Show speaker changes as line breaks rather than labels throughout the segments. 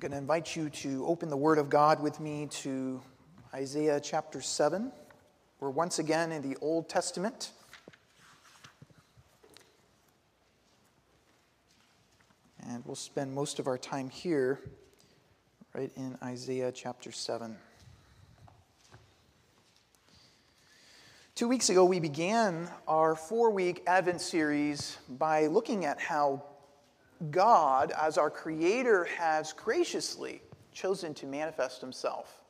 I'm going to invite you to open the Word of God with me to Isaiah chapter 7. We're once again in the Old Testament. And we'll spend most of our time here, right in Isaiah chapter 7. Two weeks ago, we began our four week Advent series by looking at how God, as our Creator, has graciously chosen to manifest Himself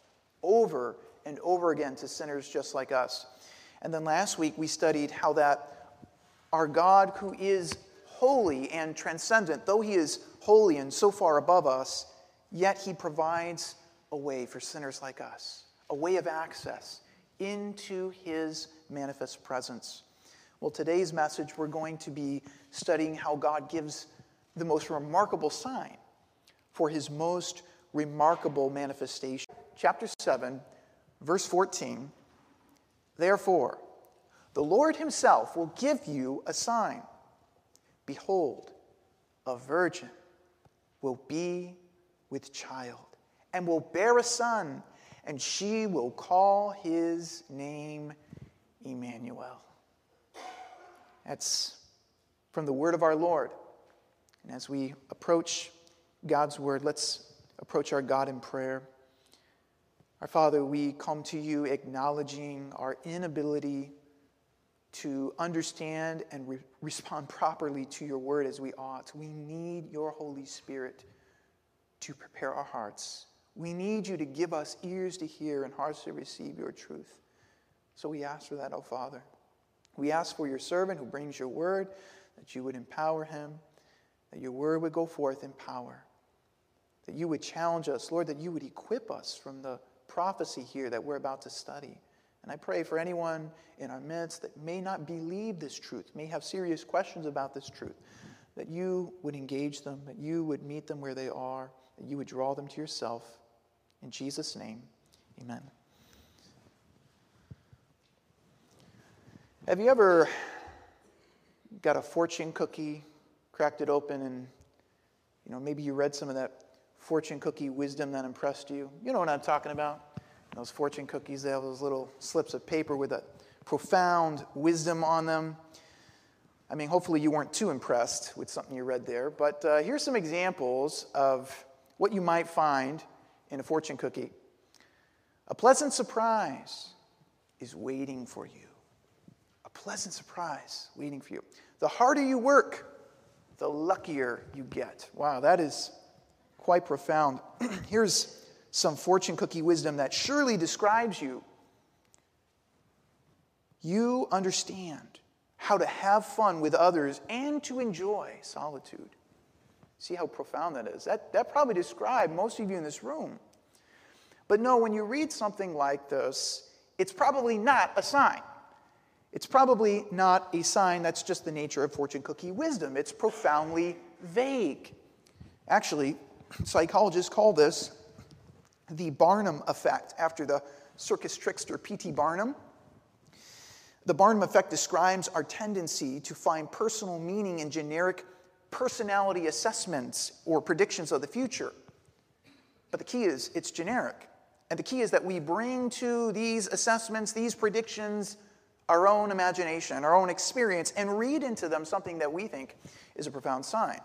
over and over again to sinners just like us. And then last week we studied how that our God, who is holy and transcendent, though He is holy and so far above us, yet He provides a way for sinners like us, a way of access into His manifest presence. Well, today's message, we're going to be studying how God gives the most remarkable sign for his most remarkable manifestation. Chapter 7, verse 14 Therefore, the Lord himself will give you a sign. Behold, a virgin will be with child and will bear a son, and she will call his name Emmanuel. That's from the word of our Lord. And as we approach God's word, let's approach our God in prayer. Our Father, we come to you acknowledging our inability to understand and re- respond properly to your word as we ought. We need your Holy Spirit to prepare our hearts. We need you to give us ears to hear and hearts to receive your truth. So we ask for that, O oh Father. We ask for your servant who brings your word, that you would empower him that your word would go forth in power, that you would challenge us, Lord, that you would equip us from the prophecy here that we're about to study. And I pray for anyone in our midst that may not believe this truth, may have serious questions about this truth, that you would engage them, that you would meet them where they are, that you would draw them to yourself. In Jesus' name, amen. Have you ever got a fortune cookie cracked it open and you know maybe you read some of that fortune cookie wisdom that impressed you. You know what i'm talking about? Those fortune cookies they have those little slips of paper with a profound wisdom on them. I mean hopefully you weren't too impressed with something you read there but uh, here's some examples of what you might find in a fortune cookie. A pleasant surprise is waiting for you. A pleasant surprise waiting for you. The harder you work the luckier you get. Wow, that is quite profound. Here's some fortune cookie wisdom that surely describes you. You understand how to have fun with others and to enjoy solitude. See how profound that is? That, that probably describes most of you in this room. But no, when you read something like this, it's probably not a sign. It's probably not a sign that's just the nature of fortune cookie wisdom. It's profoundly vague. Actually, psychologists call this the Barnum effect, after the circus trickster P.T. Barnum. The Barnum effect describes our tendency to find personal meaning in generic personality assessments or predictions of the future. But the key is it's generic. And the key is that we bring to these assessments, these predictions, our own imagination, our own experience, and read into them something that we think is a profound sign.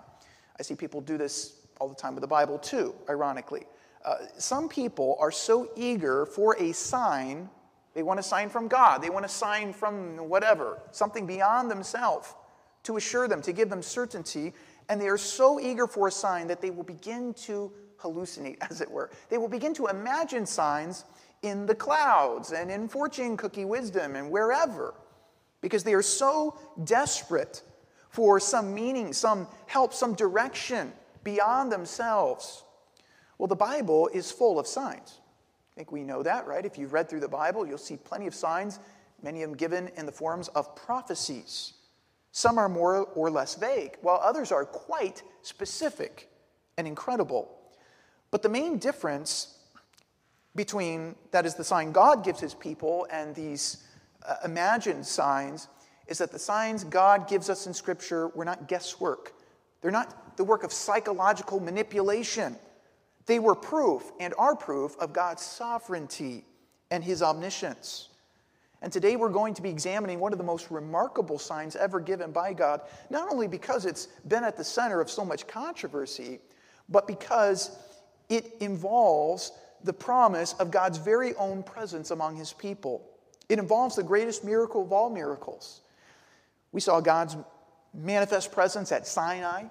I see people do this all the time with the Bible, too, ironically. Uh, some people are so eager for a sign, they want a sign from God, they want a sign from whatever, something beyond themselves to assure them, to give them certainty, and they are so eager for a sign that they will begin to hallucinate, as it were. They will begin to imagine signs in the clouds and in fortune cookie wisdom and wherever because they are so desperate for some meaning, some help, some direction beyond themselves. Well, the Bible is full of signs. I think we know that, right? If you've read through the Bible, you'll see plenty of signs, many of them given in the forms of prophecies. Some are more or less vague, while others are quite specific and incredible. But the main difference between, that is, the sign God gives his people and these uh, imagined signs, is that the signs God gives us in Scripture were not guesswork. They're not the work of psychological manipulation. They were proof and are proof of God's sovereignty and his omniscience. And today we're going to be examining one of the most remarkable signs ever given by God, not only because it's been at the center of so much controversy, but because it involves the promise of God's very own presence among his people. It involves the greatest miracle of all miracles. We saw God's manifest presence at Sinai,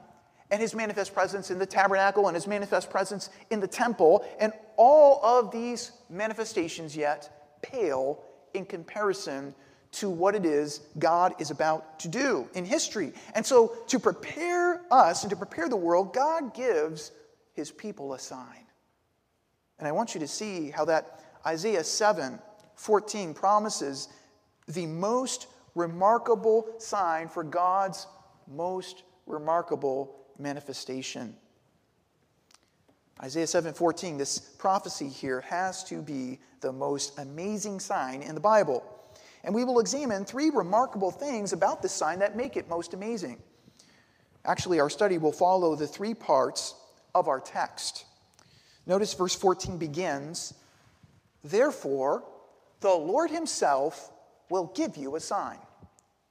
and his manifest presence in the tabernacle, and his manifest presence in the temple, and all of these manifestations yet pale in comparison to what it is God is about to do in history. And so, to prepare us and to prepare the world, God gives his people a sign. And I want you to see how that Isaiah 7 14 promises the most remarkable sign for God's most remarkable manifestation. Isaiah 7:14 this prophecy here has to be the most amazing sign in the Bible. And we will examine three remarkable things about this sign that make it most amazing. Actually, our study will follow the three parts of our text. Notice verse 14 begins, Therefore, the Lord Himself will give you a sign.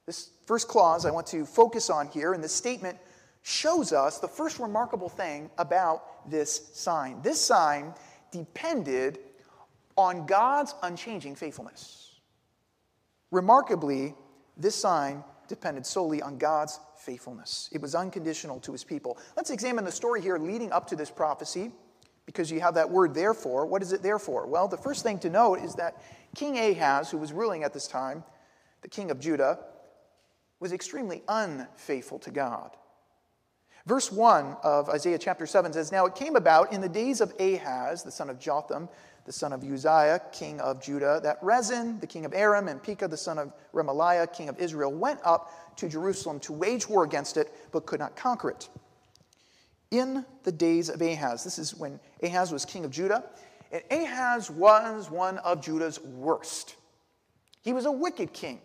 This first clause I want to focus on here, and this statement shows us the first remarkable thing about this sign. This sign depended on God's unchanging faithfulness. Remarkably, this sign depended solely on God's faithfulness. It was unconditional to his people. Let's examine the story here leading up to this prophecy because you have that word therefore. What is it there for? Well, the first thing to note is that King Ahaz, who was ruling at this time, the king of Judah, was extremely unfaithful to God. Verse 1 of Isaiah chapter 7 says, Now it came about in the days of Ahaz, the son of Jotham, the son of Uzziah, king of Judah, that Rezin, the king of Aram, and Pekah, the son of Remaliah, king of Israel, went up to Jerusalem to wage war against it, but could not conquer it. In the days of Ahaz, this is when Ahaz was king of Judah, and Ahaz was one of Judah's worst. He was a wicked king.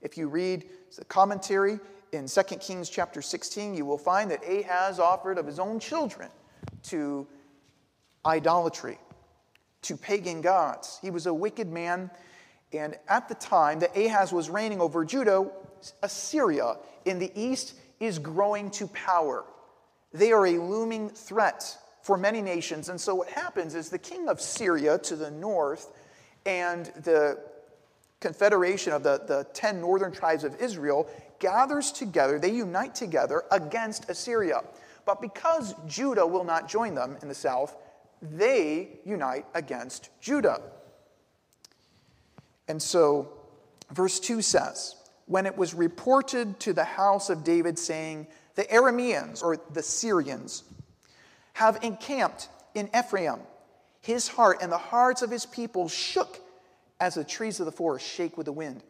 If you read the commentary, in 2 Kings chapter 16, you will find that Ahaz offered of his own children to idolatry, to pagan gods. He was a wicked man. And at the time that Ahaz was reigning over Judah, Assyria in the east is growing to power. They are a looming threat for many nations. And so what happens is the king of Syria to the north and the confederation of the, the 10 northern tribes of Israel gathers together, they unite together against Assyria. But because Judah will not join them in the south, they unite against Judah. And so, verse 2 says, When it was reported to the house of David, saying, The Arameans, or the Syrians, have encamped in Ephraim, his heart and the hearts of his people shook as the trees of the forest shake with the wind.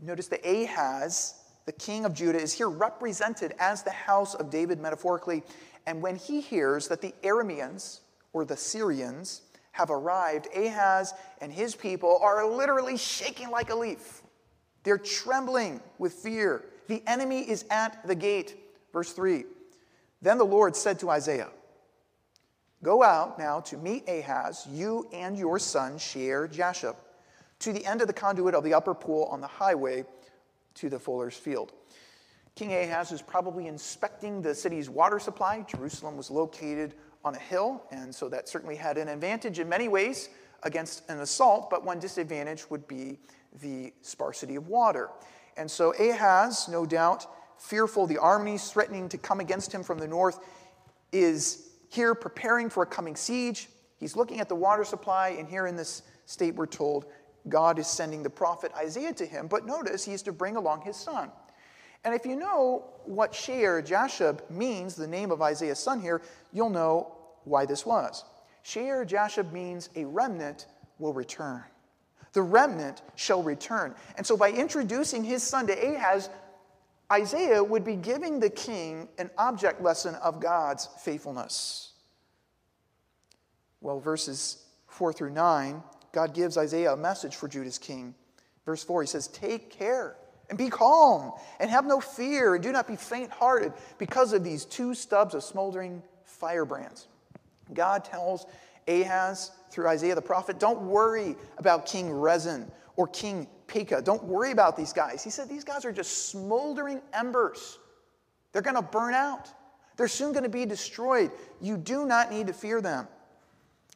Notice that Ahaz the king of Judah, is here represented as the house of David metaphorically. And when he hears that the Arameans or the Syrians have arrived, Ahaz and his people are literally shaking like a leaf. They're trembling with fear. The enemy is at the gate. Verse 3 Then the Lord said to Isaiah, Go out now to meet Ahaz, you and your son Shear Jashub, to the end of the conduit of the upper pool on the highway to the fuller's field. King Ahaz was probably inspecting the city's water supply. Jerusalem was located on a hill, and so that certainly had an advantage in many ways against an assault, but one disadvantage would be the sparsity of water. And so Ahaz, no doubt, fearful the armies threatening to come against him from the north, is here preparing for a coming siege. He's looking at the water supply, and here in this state, we're told God is sending the prophet Isaiah to him, but notice he is to bring along his son. And if you know what Shear Jashub means, the name of Isaiah's son here, you'll know why this was. Shear Jashub means a remnant will return. The remnant shall return. And so by introducing his son to Ahaz, Isaiah would be giving the king an object lesson of God's faithfulness. Well, verses 4 through 9 God gives Isaiah a message for Judah's king. Verse 4, he says, Take care and be calm and have no fear and do not be faint hearted because of these two stubs of smoldering firebrands. God tells Ahaz through Isaiah the prophet, don't worry about King Rezin or King Pekah. Don't worry about these guys. He said, these guys are just smoldering embers. They're going to burn out. They're soon going to be destroyed. You do not need to fear them.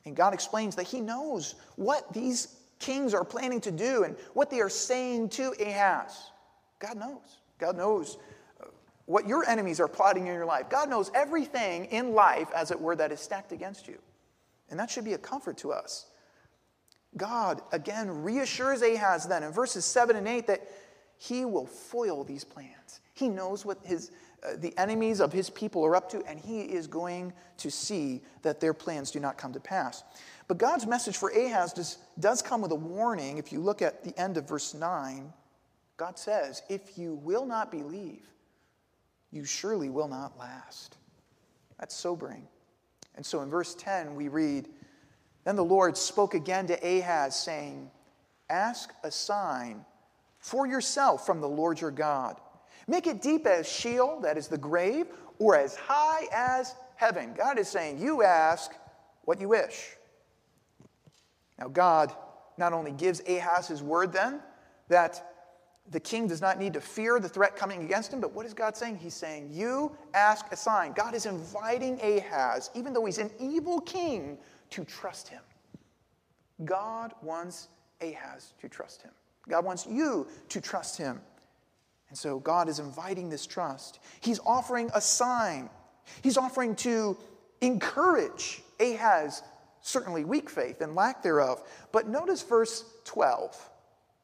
And God explains that He knows what these kings are planning to do and what they are saying to Ahaz. God knows. God knows uh, what your enemies are plotting in your life. God knows everything in life, as it were, that is stacked against you. And that should be a comfort to us. God, again, reassures Ahaz then in verses 7 and 8 that he will foil these plans. He knows what his, uh, the enemies of his people are up to, and he is going to see that their plans do not come to pass. But God's message for Ahaz does, does come with a warning. If you look at the end of verse 9, God says, If you will not believe, you surely will not last. That's sobering. And so in verse 10, we read, Then the Lord spoke again to Ahaz, saying, Ask a sign for yourself from the Lord your God. Make it deep as Sheol, that is the grave, or as high as heaven. God is saying, You ask what you wish. Now, God not only gives Ahaz his word then, that the king does not need to fear the threat coming against him, but what is God saying? He's saying, You ask a sign. God is inviting Ahaz, even though he's an evil king, to trust him. God wants Ahaz to trust him. God wants you to trust him. And so God is inviting this trust. He's offering a sign, He's offering to encourage Ahaz, certainly weak faith and lack thereof. But notice verse 12.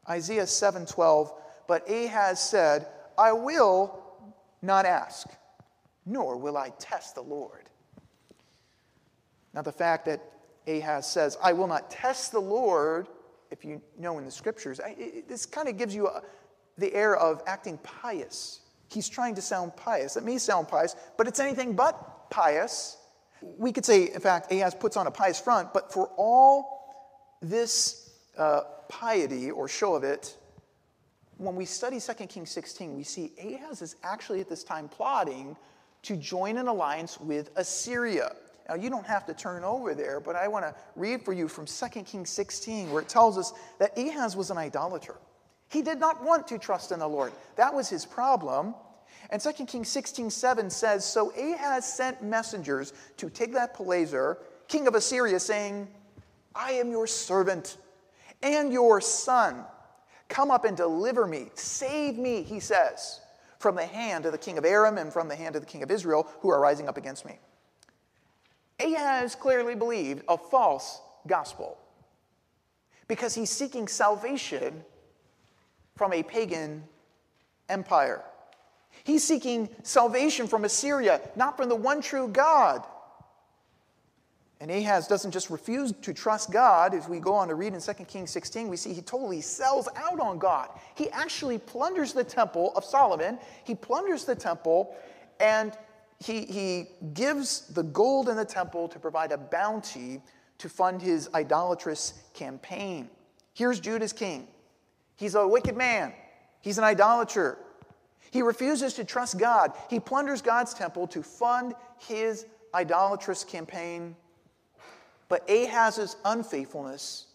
Isaiah 7 12 but Ahaz said, I will not ask, nor will I test the Lord. Now, the fact that Ahaz says, I will not test the Lord, if you know in the scriptures, it, this kind of gives you a, the air of acting pious. He's trying to sound pious. It may sound pious, but it's anything but pious. We could say, in fact, Ahaz puts on a pious front, but for all this uh, piety or show of it, when we study 2 Kings 16, we see Ahaz is actually at this time plotting to join an alliance with Assyria. Now, you don't have to turn over there, but I want to read for you from 2 Kings 16, where it tells us that Ahaz was an idolater. He did not want to trust in the Lord. That was his problem. And 2 Kings 16, 7 says So Ahaz sent messengers to Tiglath-Pileser, king of Assyria, saying, I am your servant and your son. Come up and deliver me. Save me, he says, from the hand of the king of Aram and from the hand of the king of Israel who are rising up against me. Ahaz clearly believed a false gospel because he's seeking salvation from a pagan empire. He's seeking salvation from Assyria, not from the one true God. And Ahaz doesn't just refuse to trust God. As we go on to read in 2 Kings 16, we see he totally sells out on God. He actually plunders the temple of Solomon. He plunders the temple and he, he gives the gold in the temple to provide a bounty to fund his idolatrous campaign. Here's Judah's king. He's a wicked man, he's an idolater. He refuses to trust God. He plunders God's temple to fund his idolatrous campaign but Ahaz's unfaithfulness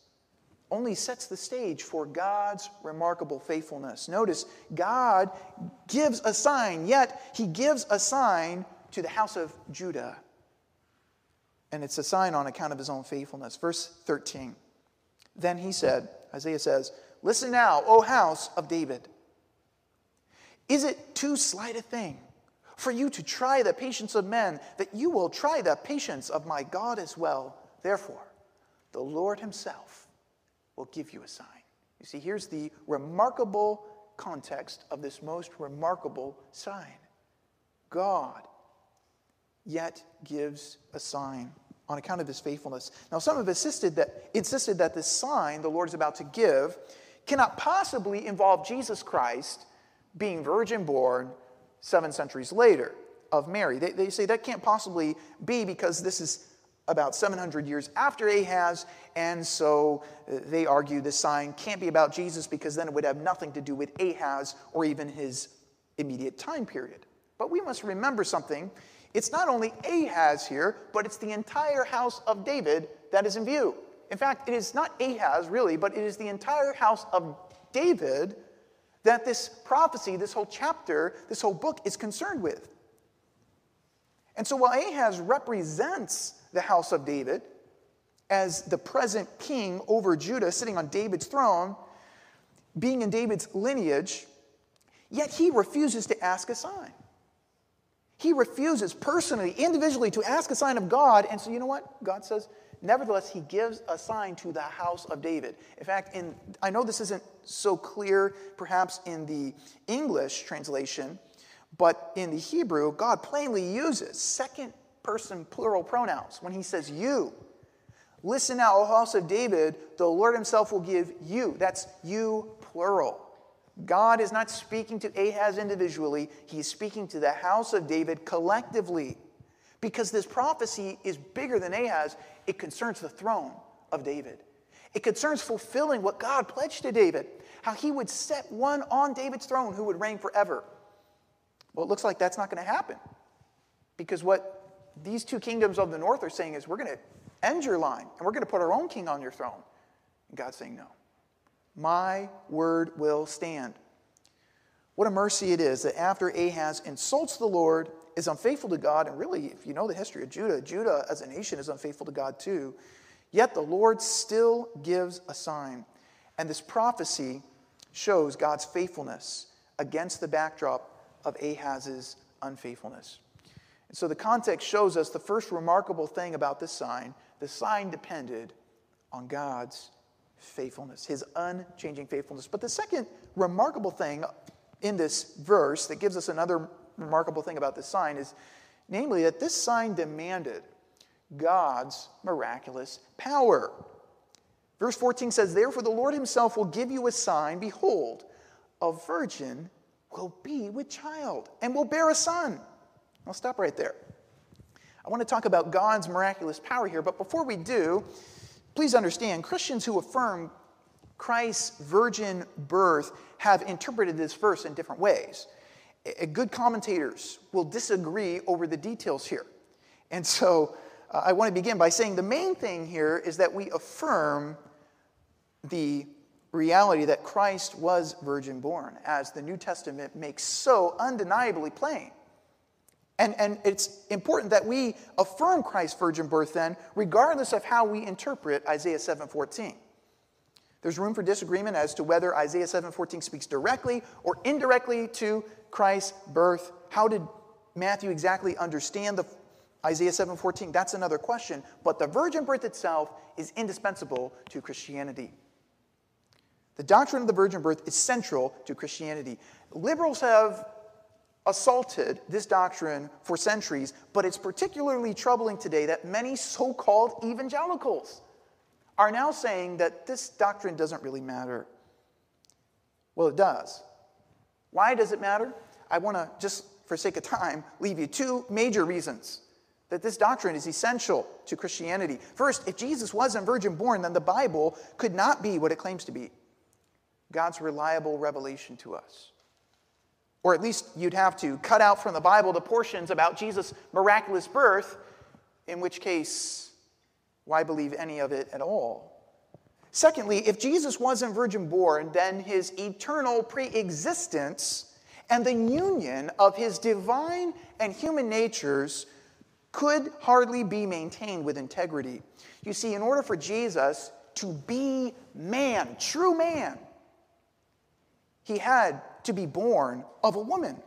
only sets the stage for God's remarkable faithfulness. Notice, God gives a sign, yet he gives a sign to the house of Judah. And it's a sign on account of his own faithfulness. Verse 13. Then he said, Isaiah says, Listen now, O house of David. Is it too slight a thing for you to try the patience of men, that you will try the patience of my God as well? Therefore, the Lord Himself will give you a sign. You see, here's the remarkable context of this most remarkable sign God yet gives a sign on account of his faithfulness. Now, some have insisted that, insisted that this sign the Lord is about to give cannot possibly involve Jesus Christ being virgin born seven centuries later of Mary. They, they say that can't possibly be because this is about 700 years after Ahaz, and so uh, they argue this sign can't be about Jesus because then it would have nothing to do with Ahaz or even his immediate time period. But we must remember something. It's not only Ahaz here, but it's the entire house of David that is in view. In fact, it is not Ahaz really, but it is the entire house of David that this prophecy, this whole chapter, this whole book is concerned with. And so while Ahaz represents the house of David as the present king over Judah, sitting on David's throne, being in David's lineage, yet he refuses to ask a sign. He refuses personally, individually, to ask a sign of God. And so, you know what? God says, nevertheless, he gives a sign to the house of David. In fact, in, I know this isn't so clear perhaps in the English translation, but in the Hebrew, God plainly uses second person plural pronouns when he says you. Listen now, O house of David, the Lord himself will give you. That's you, plural. God is not speaking to Ahaz individually, he's speaking to the house of David collectively. Because this prophecy is bigger than Ahaz, it concerns the throne of David. It concerns fulfilling what God pledged to David, how he would set one on David's throne who would reign forever. Well, it looks like that's not going to happen. Because what these two kingdoms of the north are saying is we're going to end your line and we're going to put our own king on your throne. And God's saying no. My word will stand. What a mercy it is that after Ahaz insults the Lord, is unfaithful to God, and really, if you know the history of Judah, Judah as a nation is unfaithful to God too, yet the Lord still gives a sign. And this prophecy shows God's faithfulness against the backdrop of Ahaz's unfaithfulness. And so the context shows us the first remarkable thing about this sign the sign depended on God's faithfulness, his unchanging faithfulness. But the second remarkable thing in this verse that gives us another remarkable thing about this sign is namely that this sign demanded God's miraculous power. Verse 14 says, Therefore the Lord himself will give you a sign. Behold, a virgin will be with child and will bear a son. I'll stop right there. I want to talk about God's miraculous power here, but before we do, Please understand, Christians who affirm Christ's virgin birth have interpreted this verse in different ways. Good commentators will disagree over the details here. And so uh, I want to begin by saying the main thing here is that we affirm the reality that Christ was virgin born, as the New Testament makes so undeniably plain. And, and it's important that we affirm Christ's virgin birth then, regardless of how we interpret Isaiah 7:14. There's room for disagreement as to whether Isaiah 7:14 speaks directly or indirectly to Christ's birth. How did Matthew exactly understand the Isaiah 7:14? That's another question, but the virgin birth itself is indispensable to Christianity. The doctrine of the virgin birth is central to Christianity. Liberals have assaulted this doctrine for centuries, but it's particularly troubling today that many so called evangelicals are now saying that this doctrine doesn't really matter. Well, it does. Why does it matter? I want to, just for sake of time, leave you two major reasons that this doctrine is essential to Christianity. First, if Jesus wasn't virgin born, then the Bible could not be what it claims to be God's reliable revelation to us. Or at least you'd have to cut out from the Bible the portions about Jesus' miraculous birth, in which case, why believe any of it at all? Secondly, if Jesus wasn't virgin born, then his eternal pre existence and the union of his divine and human natures could hardly be maintained with integrity. You see, in order for Jesus to be man, true man, he had to be born of a woman.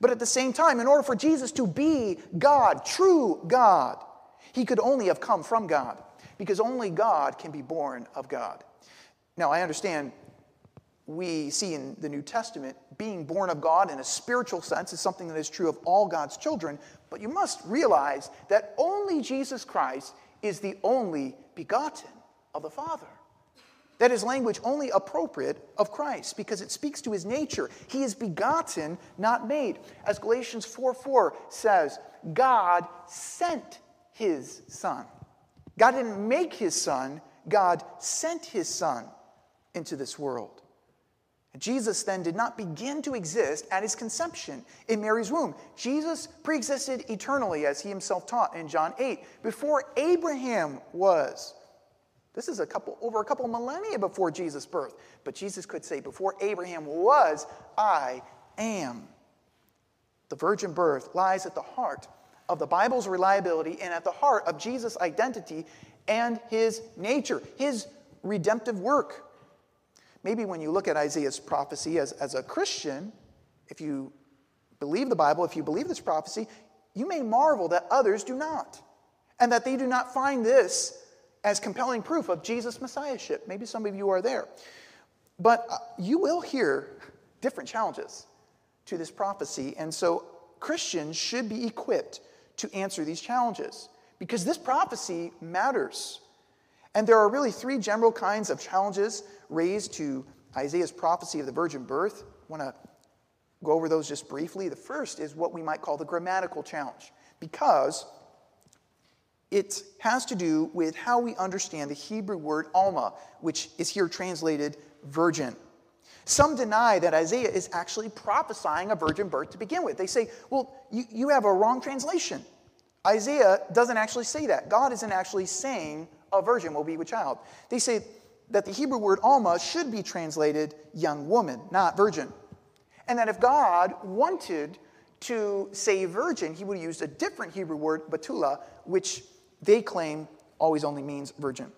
But at the same time, in order for Jesus to be God, true God, he could only have come from God because only God can be born of God. Now, I understand we see in the New Testament being born of God in a spiritual sense is something that is true of all God's children, but you must realize that only Jesus Christ is the only begotten of the Father. That is language only appropriate of Christ because it speaks to his nature. He is begotten, not made. As Galatians 4 4 says, God sent his son. God didn't make his son, God sent his son into this world. Jesus then did not begin to exist at his conception in Mary's womb. Jesus preexisted eternally, as he himself taught in John 8, before Abraham was. This is a couple over a couple millennia before Jesus' birth. But Jesus could say, Before Abraham was, I am. The virgin birth lies at the heart of the Bible's reliability and at the heart of Jesus' identity and his nature, his redemptive work. Maybe when you look at Isaiah's prophecy as, as a Christian, if you believe the Bible, if you believe this prophecy, you may marvel that others do not, and that they do not find this as compelling proof of Jesus' messiahship. Maybe some of you are there. But uh, you will hear different challenges to this prophecy, and so Christians should be equipped to answer these challenges because this prophecy matters. And there are really three general kinds of challenges raised to Isaiah's prophecy of the virgin birth. I want to go over those just briefly. The first is what we might call the grammatical challenge, because it has to do with how we understand the Hebrew word alma, which is here translated virgin. Some deny that Isaiah is actually prophesying a virgin birth to begin with. They say, well, you, you have a wrong translation. Isaiah doesn't actually say that. God isn't actually saying a virgin will be with child. They say that the Hebrew word alma should be translated young woman, not virgin. And that if God wanted to say virgin, he would have used a different Hebrew word, batula, which they claim always only means virgin.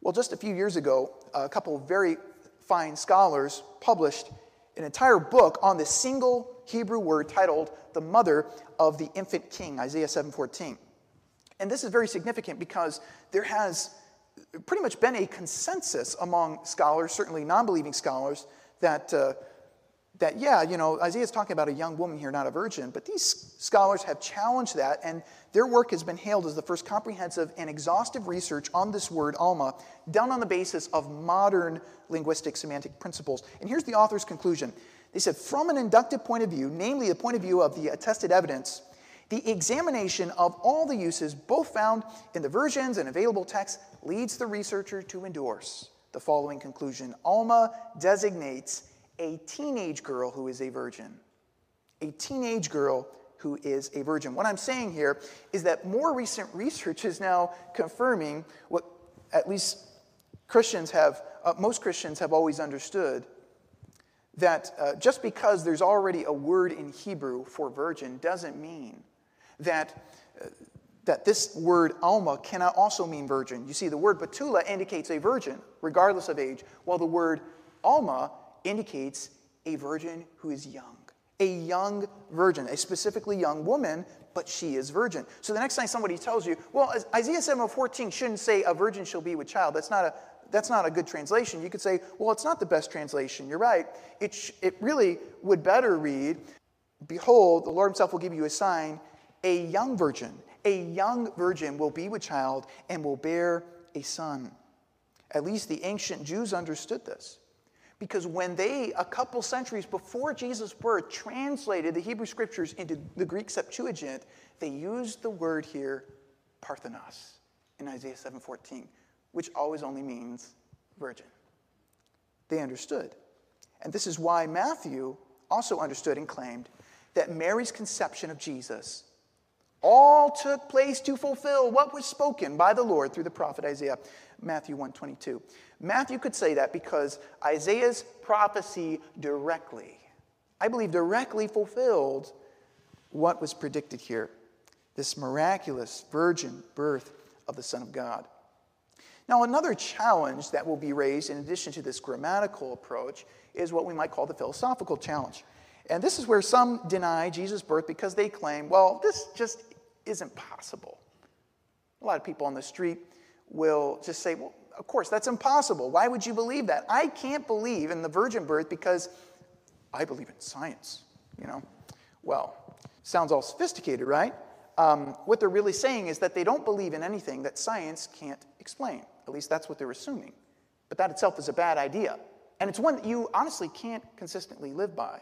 Well, just a few years ago, a couple of very fine scholars published an entire book on this single Hebrew word titled the mother of the infant king, Isaiah 7:14. And this is very significant because there has pretty much been a consensus among scholars, certainly non believing scholars, that, uh, that, yeah, you know, Isaiah's talking about a young woman here, not a virgin. But these scholars have challenged that, and their work has been hailed as the first comprehensive and exhaustive research on this word, Alma, done on the basis of modern linguistic semantic principles. And here's the author's conclusion they said, from an inductive point of view, namely the point of view of the attested evidence, the examination of all the uses, both found in the versions and available texts, leads the researcher to endorse the following conclusion Alma designates a teenage girl who is a virgin. A teenage girl who is a virgin. What I'm saying here is that more recent research is now confirming what at least Christians have, uh, most Christians have always understood that uh, just because there's already a word in Hebrew for virgin doesn't mean that, uh, that this word alma cannot also mean virgin. You see, the word batula indicates a virgin, regardless of age, while the word alma indicates a virgin who is young. A young virgin, a specifically young woman, but she is virgin. So the next time somebody tells you, well, Isaiah 7:14 shouldn't say a virgin shall be with child. That's not a that's not a good translation. You could say, well, it's not the best translation. You're right. It, sh- it really would better read, Behold, the Lord Himself will give you a sign a young virgin, a young virgin will be with child and will bear a son. At least the ancient Jews understood this. Because when they, a couple centuries before Jesus' birth, translated the Hebrew scriptures into the Greek Septuagint, they used the word here, parthenos, in Isaiah 7:14, which always only means virgin. They understood. And this is why Matthew also understood and claimed that Mary's conception of Jesus all took place to fulfill what was spoken by the Lord through the prophet Isaiah. Matthew 122. Matthew could say that because Isaiah's prophecy directly, I believe directly fulfilled what was predicted here. This miraculous virgin birth of the Son of God. Now, another challenge that will be raised in addition to this grammatical approach is what we might call the philosophical challenge. And this is where some deny Jesus' birth because they claim, well, this just isn't possible. A lot of people on the street will just say, well, of course, that's impossible. Why would you believe that? I can't believe in the virgin birth because I believe in science, you know? Well, sounds all sophisticated, right? Um, what they're really saying is that they don't believe in anything that science can't explain. At least that's what they're assuming. But that itself is a bad idea. And it's one that you honestly can't consistently live by.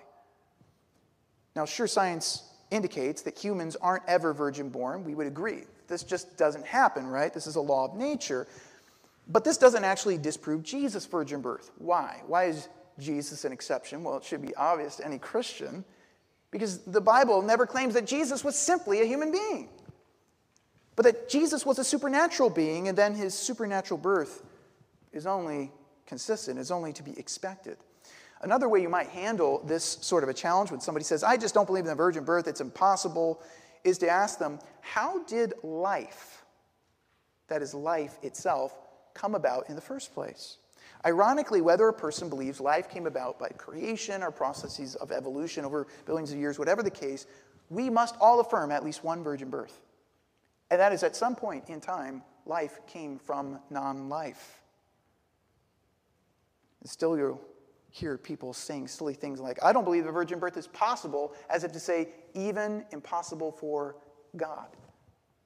Now, sure, science indicates that humans aren't ever virgin born. We would agree. This just doesn't happen, right? This is a law of nature. But this doesn't actually disprove Jesus' virgin birth. Why? Why is Jesus an exception? Well, it should be obvious to any Christian because the Bible never claims that Jesus was simply a human being, but that Jesus was a supernatural being, and then his supernatural birth is only consistent, is only to be expected. Another way you might handle this sort of a challenge when somebody says, I just don't believe in the virgin birth, it's impossible, is to ask them, How did life, that is, life itself, come about in the first place? Ironically, whether a person believes life came about by creation or processes of evolution over billions of years, whatever the case, we must all affirm at least one virgin birth. And that is at some point in time, life came from non life. Still, you hear people saying silly things like, I don't believe the virgin birth is possible, as if to say, even impossible for God,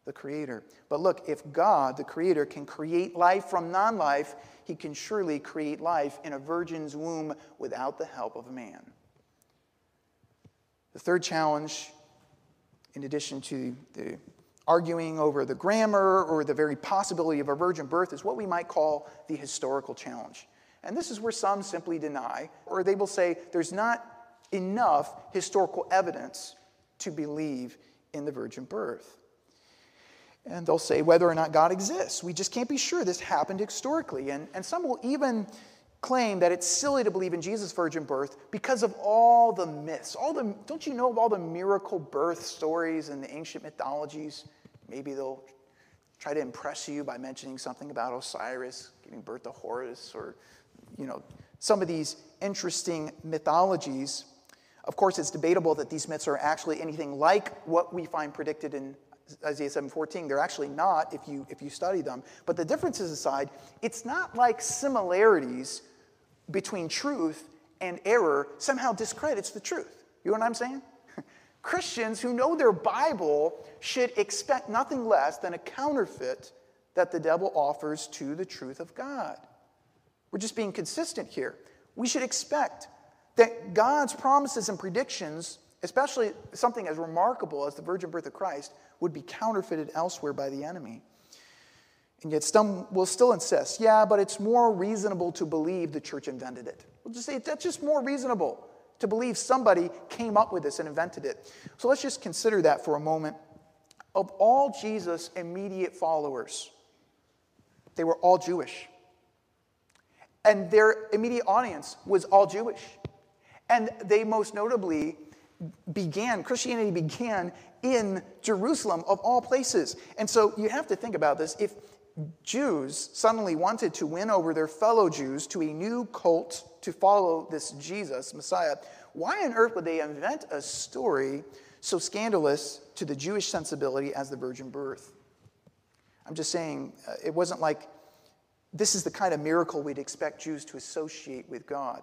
the Creator. But look, if God, the Creator, can create life from non life, he can surely create life in a virgin's womb without the help of a man. The third challenge, in addition to the arguing over the grammar or the very possibility of a virgin birth, is what we might call the historical challenge. And this is where some simply deny, or they will say there's not enough historical evidence to believe in the virgin birth. And they'll say whether or not God exists. We just can't be sure this happened historically. And, and some will even claim that it's silly to believe in Jesus' virgin birth because of all the myths. All the, don't you know of all the miracle birth stories in the ancient mythologies? Maybe they'll try to impress you by mentioning something about Osiris giving birth to Horus or you know, some of these interesting mythologies. Of course, it's debatable that these myths are actually anything like what we find predicted in Isaiah 7:14. They're actually not if you if you study them. But the differences aside, it's not like similarities between truth and error somehow discredits the truth. You know what I'm saying? Christians who know their Bible should expect nothing less than a counterfeit that the devil offers to the truth of God. We're just being consistent here. We should expect that God's promises and predictions, especially something as remarkable as the virgin birth of Christ, would be counterfeited elsewhere by the enemy. And yet, some will still insist, yeah, but it's more reasonable to believe the church invented it. We'll just say that's just more reasonable to believe somebody came up with this and invented it. So let's just consider that for a moment. Of all Jesus' immediate followers, they were all Jewish. And their immediate audience was all Jewish. And they most notably began, Christianity began in Jerusalem, of all places. And so you have to think about this. If Jews suddenly wanted to win over their fellow Jews to a new cult to follow this Jesus, Messiah, why on earth would they invent a story so scandalous to the Jewish sensibility as the virgin birth? I'm just saying, uh, it wasn't like this is the kind of miracle we'd expect Jews to associate with God,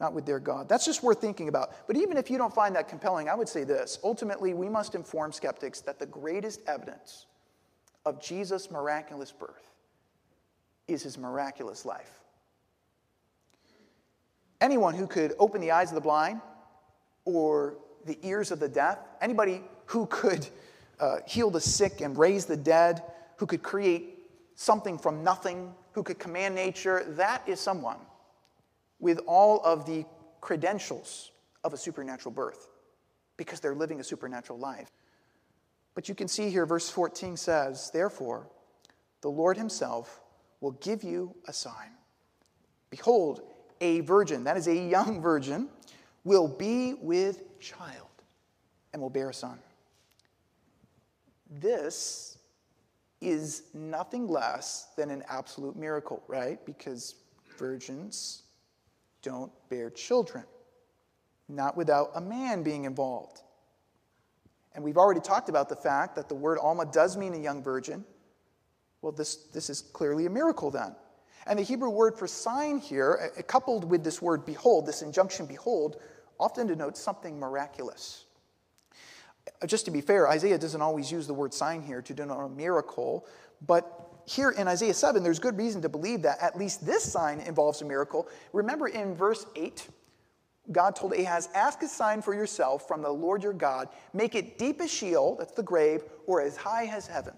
not with their God. That's just worth thinking about. But even if you don't find that compelling, I would say this ultimately, we must inform skeptics that the greatest evidence of Jesus' miraculous birth is his miraculous life. Anyone who could open the eyes of the blind or the ears of the deaf, anybody who could uh, heal the sick and raise the dead, who could create something from nothing, who could command nature, that is someone with all of the credentials of a supernatural birth because they're living a supernatural life. But you can see here, verse 14 says, Therefore, the Lord himself will give you a sign. Behold, a virgin, that is a young virgin, will be with child and will bear a son. This is nothing less than an absolute miracle, right? Because virgins don't bear children, not without a man being involved. And we've already talked about the fact that the word Alma does mean a young virgin. Well, this, this is clearly a miracle then. And the Hebrew word for sign here, uh, coupled with this word behold, this injunction behold, often denotes something miraculous. Uh, just to be fair, Isaiah doesn't always use the word sign here to denote a miracle, but here in Isaiah 7, there's good reason to believe that at least this sign involves a miracle. Remember in verse 8, God told Ahaz, Ask a sign for yourself from the Lord your God. Make it deep as Sheol, that's the grave, or as high as heaven.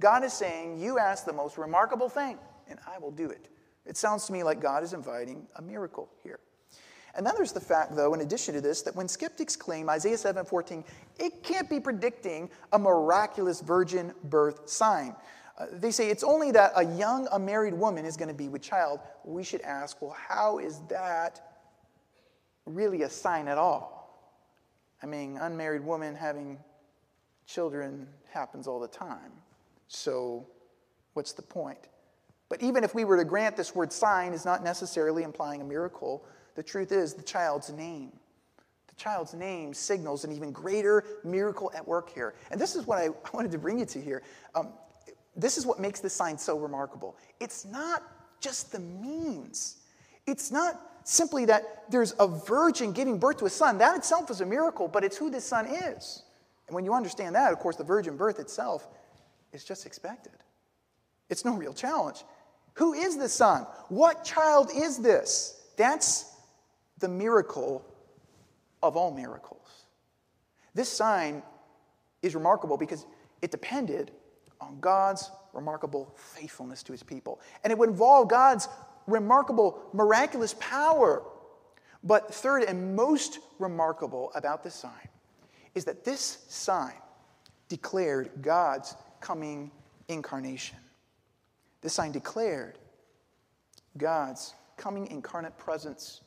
God is saying, You ask the most remarkable thing, and I will do it. It sounds to me like God is inviting a miracle here. And then there's the fact, though, in addition to this, that when skeptics claim Isaiah 7:14, it can't be predicting a miraculous virgin birth sign. Uh, they say it's only that a young unmarried woman is going to be with child. We should ask, well, how is that really a sign at all? I mean, unmarried woman having children happens all the time. So, what's the point? But even if we were to grant this word sign is not necessarily implying a miracle, the truth is the child's name. The child's name signals an even greater miracle at work here. And this is what I wanted to bring you to here. Um, this is what makes this sign so remarkable. It's not just the means, it's not simply that there's a virgin giving birth to a son. That itself is a miracle, but it's who this son is. And when you understand that, of course, the virgin birth itself is just expected. It's no real challenge. Who is this son? What child is this? That's the miracle of all miracles. This sign is remarkable because it depended on God's remarkable faithfulness to his people. And it would involve God's remarkable, miraculous power. But third and most remarkable about this sign is that this sign declared God's coming incarnation. This sign declared God's coming incarnate presence.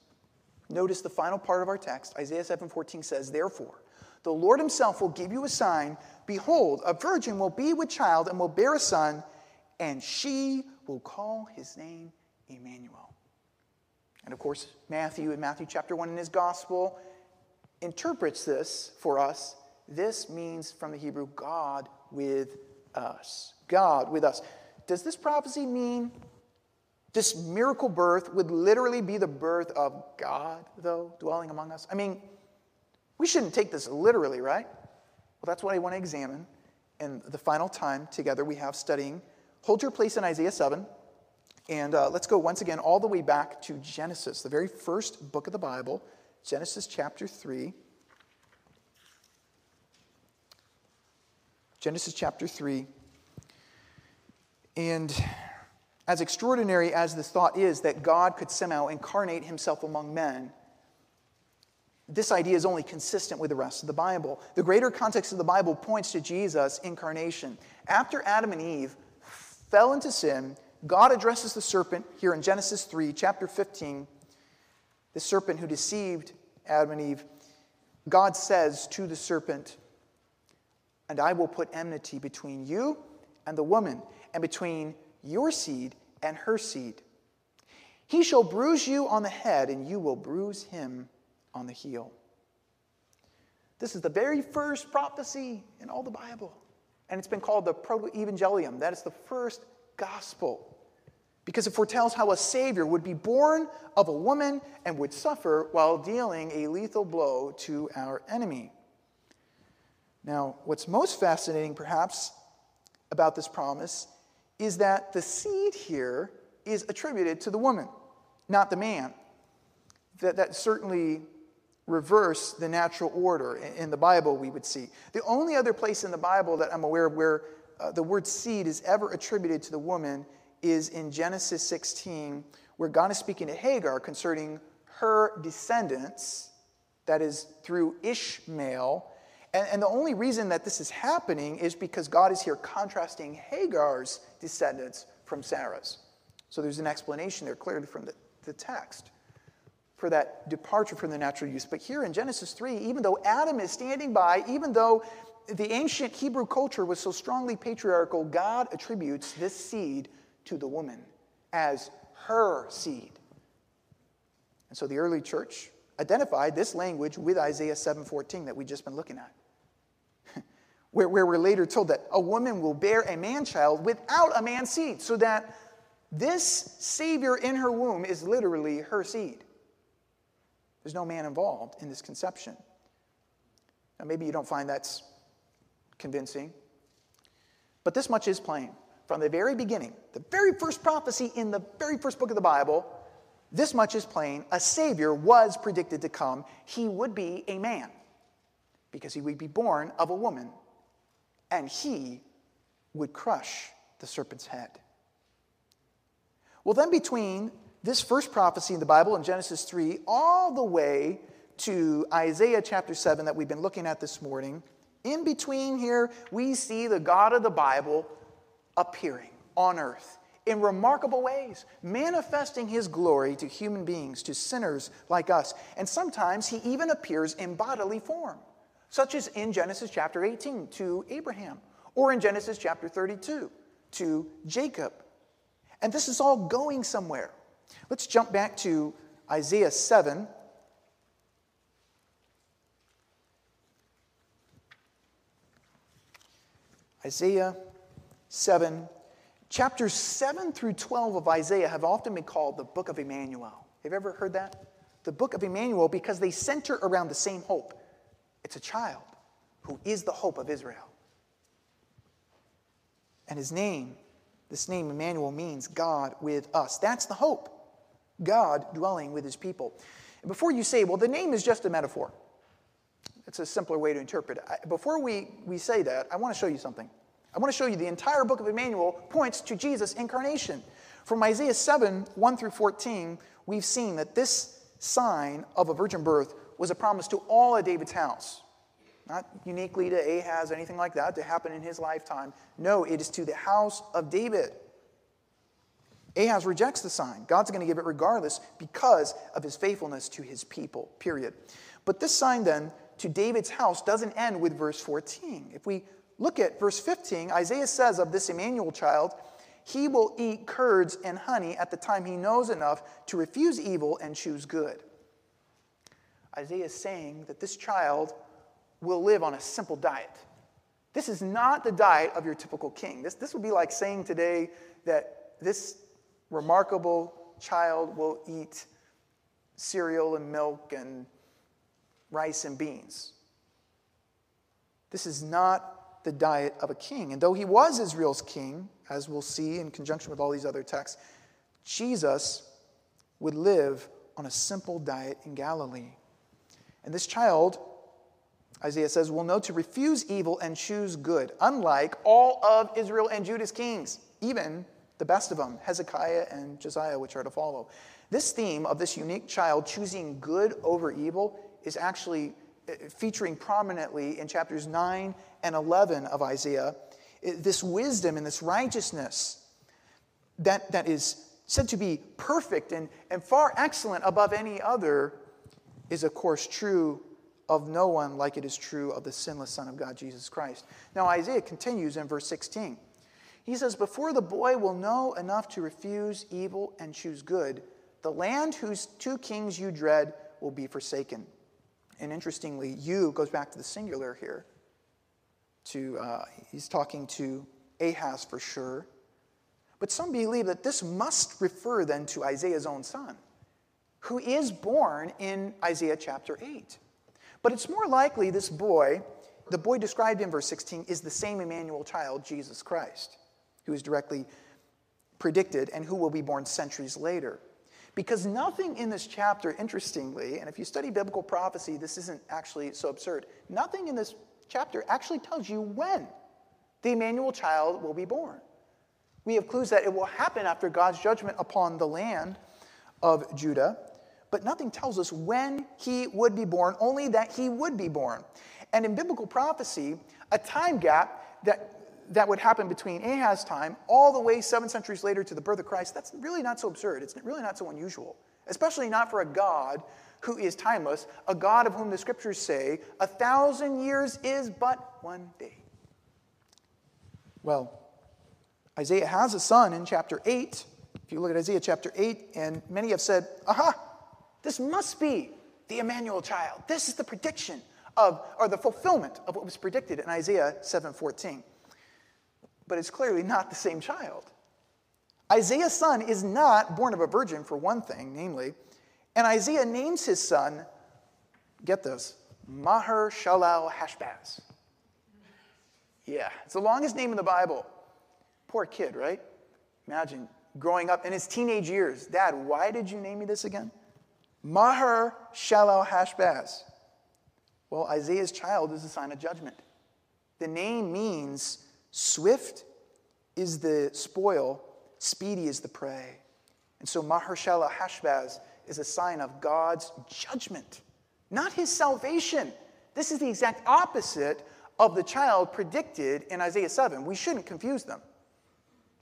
Notice the final part of our text, Isaiah 7:14 says, "Therefore, the Lord himself will give you a sign. Behold, a virgin will be with child and will bear a son, and she will call his name Emmanuel." And of course, Matthew in Matthew chapter 1 in his gospel interprets this for us. This means from the Hebrew God with us. God with us. Does this prophecy mean this miracle birth would literally be the birth of God, though, dwelling among us? I mean, we shouldn't take this literally, right? Well, that's what I want to examine. And the final time together we have studying. Hold your place in Isaiah 7. And uh, let's go once again all the way back to Genesis, the very first book of the Bible, Genesis chapter 3. Genesis chapter 3. And as extraordinary as this thought is that God could somehow incarnate himself among men, this idea is only consistent with the rest of the Bible. The greater context of the Bible points to Jesus' incarnation. After Adam and Eve fell into sin, God addresses the serpent here in Genesis 3, chapter 15. The serpent who deceived Adam and Eve, God says to the serpent, And I will put enmity between you and the woman, and between your seed and her seed. He shall bruise you on the head, and you will bruise him on the heel. This is the very first prophecy in all the Bible. And it's been called the proto-evangelium. That is the first gospel. Because it foretells how a Savior would be born of a woman and would suffer while dealing a lethal blow to our enemy. Now, what's most fascinating, perhaps, about this promise is that the seed here is attributed to the woman, not the man. That, that certainly reverse the natural order in the Bible, we would see. The only other place in the Bible that I'm aware of where uh, the word seed is ever attributed to the woman is in Genesis 16, where God is speaking to Hagar concerning her descendants, that is, through Ishmael. And, and the only reason that this is happening is because God is here contrasting Hagar's descendants from Sarah's. So there's an explanation there clearly from the, the text for that departure from the natural use. But here in Genesis 3, even though Adam is standing by, even though the ancient Hebrew culture was so strongly patriarchal, God attributes this seed to the woman as her seed. And so the early church identified this language with Isaiah 7:14 that we've just been looking at. Where, where we're later told that a woman will bear a man child without a man's seed, so that this Savior in her womb is literally her seed. There's no man involved in this conception. Now, maybe you don't find that's convincing, but this much is plain. From the very beginning, the very first prophecy in the very first book of the Bible, this much is plain. A Savior was predicted to come. He would be a man because he would be born of a woman, and he would crush the serpent's head. Well, then between this first prophecy in the Bible in Genesis 3 all the way to Isaiah chapter 7 that we've been looking at this morning, in between here, we see the God of the Bible appearing on earth in remarkable ways, manifesting his glory to human beings, to sinners like us. And sometimes he even appears in bodily form, such as in Genesis chapter 18 to Abraham, or in Genesis chapter 32 to Jacob. And this is all going somewhere. Let's jump back to Isaiah 7. Isaiah 7. Chapters 7 through 12 of Isaiah have often been called the book of Emmanuel. Have you ever heard that? The book of Emmanuel because they center around the same hope. It's a child who is the hope of Israel. And his name, this name Emmanuel, means God with us. That's the hope. God dwelling with his people. Before you say, well, the name is just a metaphor, it's a simpler way to interpret it. Before we, we say that, I want to show you something. I want to show you the entire book of Emmanuel points to Jesus' incarnation. From Isaiah 7 1 through 14, we've seen that this sign of a virgin birth was a promise to all of David's house. Not uniquely to Ahaz, anything like that, to happen in his lifetime. No, it is to the house of David. Ahaz rejects the sign. God's going to give it regardless because of his faithfulness to his people, period. But this sign then to David's house doesn't end with verse 14. If we look at verse 15, Isaiah says of this Emmanuel child, he will eat curds and honey at the time he knows enough to refuse evil and choose good. Isaiah is saying that this child will live on a simple diet. This is not the diet of your typical king. This, this would be like saying today that this remarkable child will eat cereal and milk and rice and beans. This is not the diet of a king. And though he was Israel's king, as we'll see in conjunction with all these other texts, Jesus would live on a simple diet in Galilee. And this child, Isaiah says, will know to refuse evil and choose good, unlike all of Israel and Judah's kings, even the best of them, Hezekiah and Josiah, which are to follow. This theme of this unique child choosing good over evil is actually uh, featuring prominently in chapters 9 and 11 of Isaiah. This wisdom and this righteousness that, that is said to be perfect and, and far excellent above any other is, of course, true of no one like it is true of the sinless Son of God, Jesus Christ. Now, Isaiah continues in verse 16. He says, Before the boy will know enough to refuse evil and choose good, the land whose two kings you dread will be forsaken. And interestingly, you goes back to the singular here. To, uh, he's talking to Ahaz for sure. But some believe that this must refer then to Isaiah's own son, who is born in Isaiah chapter 8. But it's more likely this boy, the boy described in verse 16, is the same Emmanuel child, Jesus Christ who is directly predicted and who will be born centuries later. Because nothing in this chapter, interestingly, and if you study biblical prophecy, this isn't actually so absurd, nothing in this chapter actually tells you when the Emmanuel child will be born. We have clues that it will happen after God's judgment upon the land of Judah, but nothing tells us when he would be born, only that he would be born. And in biblical prophecy, a time gap that that would happen between Ahaz's time all the way seven centuries later to the birth of Christ, that's really not so absurd. It's really not so unusual, especially not for a God who is timeless, a God of whom the scriptures say, a thousand years is but one day. Well, Isaiah has a son in chapter 8. If you look at Isaiah chapter 8, and many have said, aha, this must be the Emmanuel child. This is the prediction of, or the fulfillment of what was predicted in Isaiah 7:14 but it's clearly not the same child. Isaiah's son is not born of a virgin, for one thing, namely, and Isaiah names his son, get this, Maher Shalal Hashbaz. Yeah, it's the longest name in the Bible. Poor kid, right? Imagine growing up in his teenage years. Dad, why did you name me this again? Maher Shalal Hashbaz. Well, Isaiah's child is a sign of judgment. The name means Swift is the spoil, speedy is the prey. And so Maher Mahershala Hashbaz is a sign of God's judgment, not his salvation. This is the exact opposite of the child predicted in Isaiah 7. We shouldn't confuse them.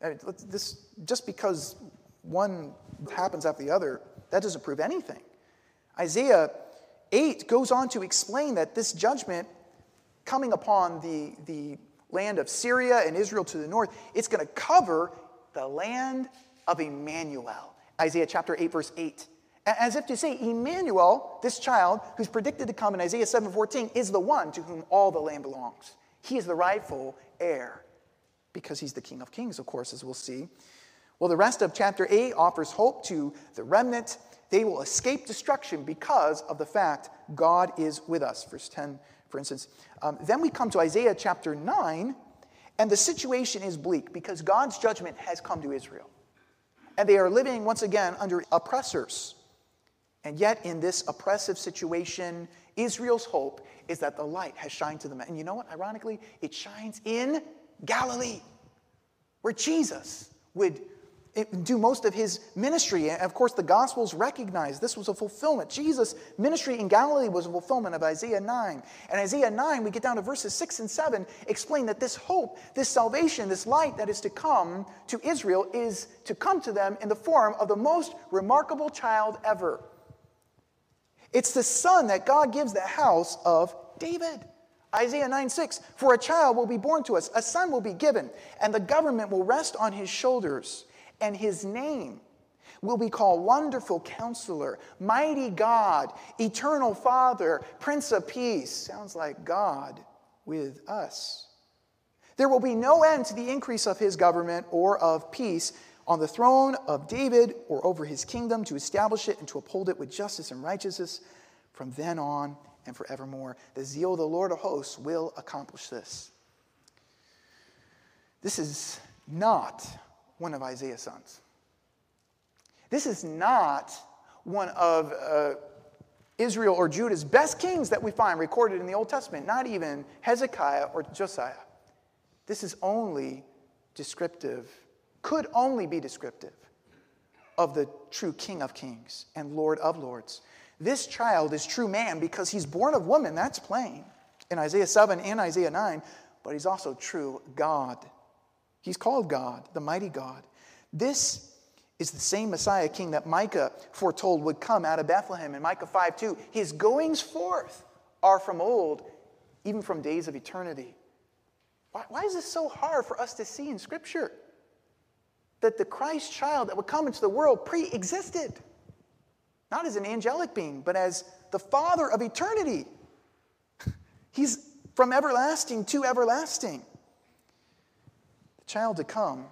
Uh, this, just because one happens after the other, that doesn't prove anything. Isaiah 8 goes on to explain that this judgment coming upon the, the land of Syria and Israel to the north, it's going to cover the land of Emmanuel. Isaiah chapter 8, verse 8. As if to say, Emmanuel, this child who's predicted to come in Isaiah 7:14, is the one to whom all the land belongs. He is the rightful heir because he's the King of Kings, of course, as we'll see. Well, the rest of chapter 8 offers hope to the remnant. They will escape destruction because of the fact God is with us. Verse 10, for instance. Um, then we come to Isaiah chapter 9, and the situation is bleak because God's judgment has come to Israel. And they are living once again under oppressors. And yet, in this oppressive situation, Israel's hope is that the light has shined to them. And you know what? Ironically, it shines in Galilee, where Jesus would do most of his ministry. And of course, the Gospels recognize this was a fulfillment. Jesus' ministry in Galilee was a fulfillment of Isaiah 9. And Isaiah 9, we get down to verses 6 and 7, explain that this hope, this salvation, this light that is to come to Israel is to come to them in the form of the most remarkable child ever. It's the son that God gives the house of David. Isaiah 9 6, for a child will be born to us, a son will be given, and the government will rest on his shoulders and his name will be called Wonderful Counselor, Mighty God, Eternal Father, Prince of Peace. Sounds like God with us. There will be no end to the increase of his government or of peace on the throne of David or over his kingdom to establish it and to uphold it with justice and righteousness from then on and forevermore. The zeal of the Lord of hosts will accomplish this. This is not one of Isaiah's sons. This is not one of uh, Israel or Judah's best kings that we find recorded in the Old Testament, not even Hezekiah or Josiah. This is only descriptive, could only be descriptive of the true King of kings and Lord of lords. This child is true man because he's born of woman, that's plain in Isaiah 7 and Isaiah 9, but he's also true God. He's called God, the mighty God. This is the same Messiah king that Micah foretold would come out of Bethlehem in Micah 5 2. His goings forth are from old, even from days of eternity. Why, why is this so hard for us to see in Scripture? That the Christ child that would come into the world pre existed, not as an angelic being, but as the Father of eternity. He's from everlasting to everlasting child to come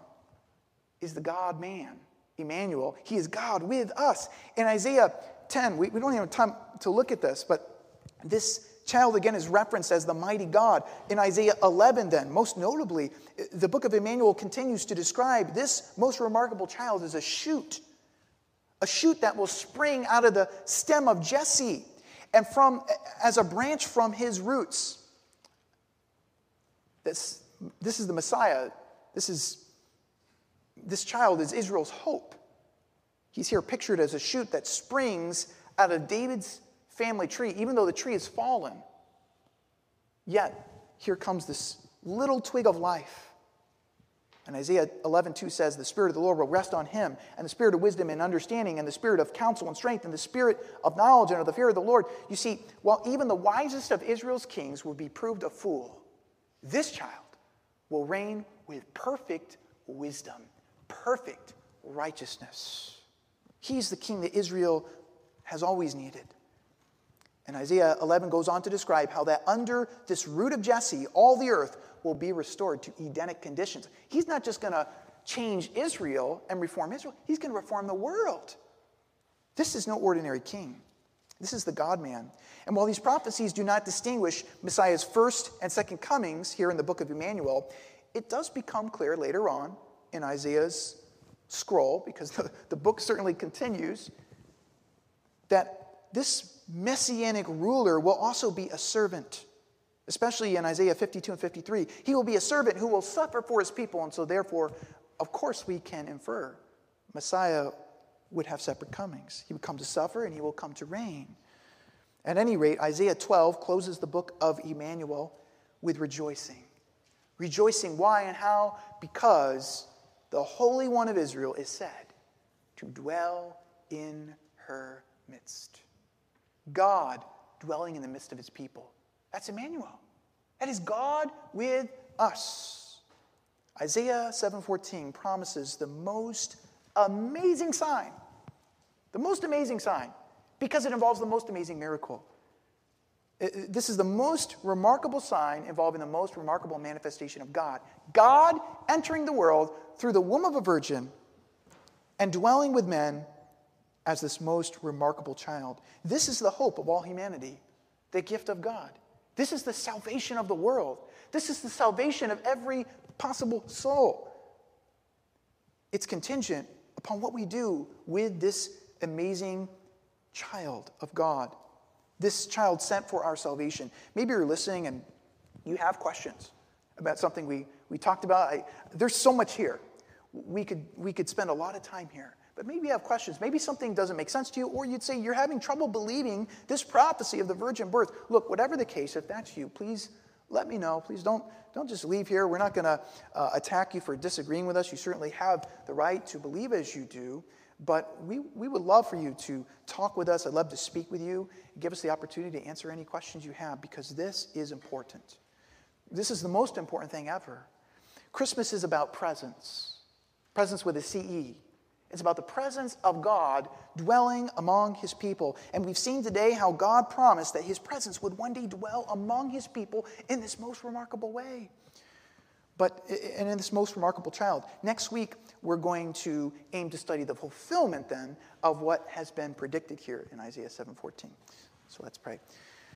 is the God man, Emmanuel. He is God with us. In Isaiah 10, we, we don't even have time to look at this, but this child again is referenced as the mighty God. In Isaiah 11, then, most notably, the book of Emmanuel continues to describe this most remarkable child as a shoot, a shoot that will spring out of the stem of Jesse and from as a branch from his roots. This, this is the Messiah this is this child is Israel's hope. He's here pictured as a shoot that springs out of David's family tree, even though the tree is fallen. Yet, here comes this little twig of life. And Isaiah 11, 2 says, The Spirit of the Lord will rest on him, and the Spirit of wisdom and understanding, and the Spirit of counsel and strength, and the Spirit of knowledge and of the fear of the Lord. You see, while even the wisest of Israel's kings will be proved a fool, this child will reign with perfect wisdom, perfect righteousness. He's the king that Israel has always needed. And Isaiah 11 goes on to describe how that under this root of Jesse, all the earth will be restored to Edenic conditions. He's not just going to change Israel and reform Israel, he's going to reform the world. This is no ordinary king. This is the God man. And while these prophecies do not distinguish Messiah's first and second comings here in the book of Emmanuel, it does become clear later on in Isaiah's scroll, because the, the book certainly continues, that this messianic ruler will also be a servant, especially in Isaiah 52 and 53. He will be a servant who will suffer for his people, and so therefore, of course, we can infer Messiah would have separate comings. He would come to suffer and he will come to reign. At any rate, Isaiah 12 closes the book of Emmanuel with rejoicing. Rejoicing why and how? Because the Holy One of Israel is said to dwell in her midst. God dwelling in the midst of his people. That's Emmanuel. That is God with us. Isaiah 7:14 promises the most amazing sign. The most amazing sign because it involves the most amazing miracle. This is the most remarkable sign involving the most remarkable manifestation of God. God entering the world through the womb of a virgin and dwelling with men as this most remarkable child. This is the hope of all humanity, the gift of God. This is the salvation of the world. This is the salvation of every possible soul. It's contingent upon what we do with this amazing child of God, this child sent for our salvation. Maybe you're listening and you have questions about something we, we talked about. I, there's so much here. We could, we could spend a lot of time here. But maybe you have questions. Maybe something doesn't make sense to you, or you'd say you're having trouble believing this prophecy of the virgin birth. Look, whatever the case, if that's you, please let me know. Please don't, don't just leave here. We're not going to uh, attack you for disagreeing with us. You certainly have the right to believe as you do. But we, we would love for you to talk with us. I'd love to speak with you. Give us the opportunity to answer any questions you have because this is important. This is the most important thing ever. Christmas is about presence, presence with a CE. It's about the presence of God dwelling among his people. And we've seen today how God promised that his presence would one day dwell among his people in this most remarkable way. But, and in this most remarkable child. Next week, we're going to aim to study the fulfillment then of what has been predicted here in Isaiah 7:14. So let's pray.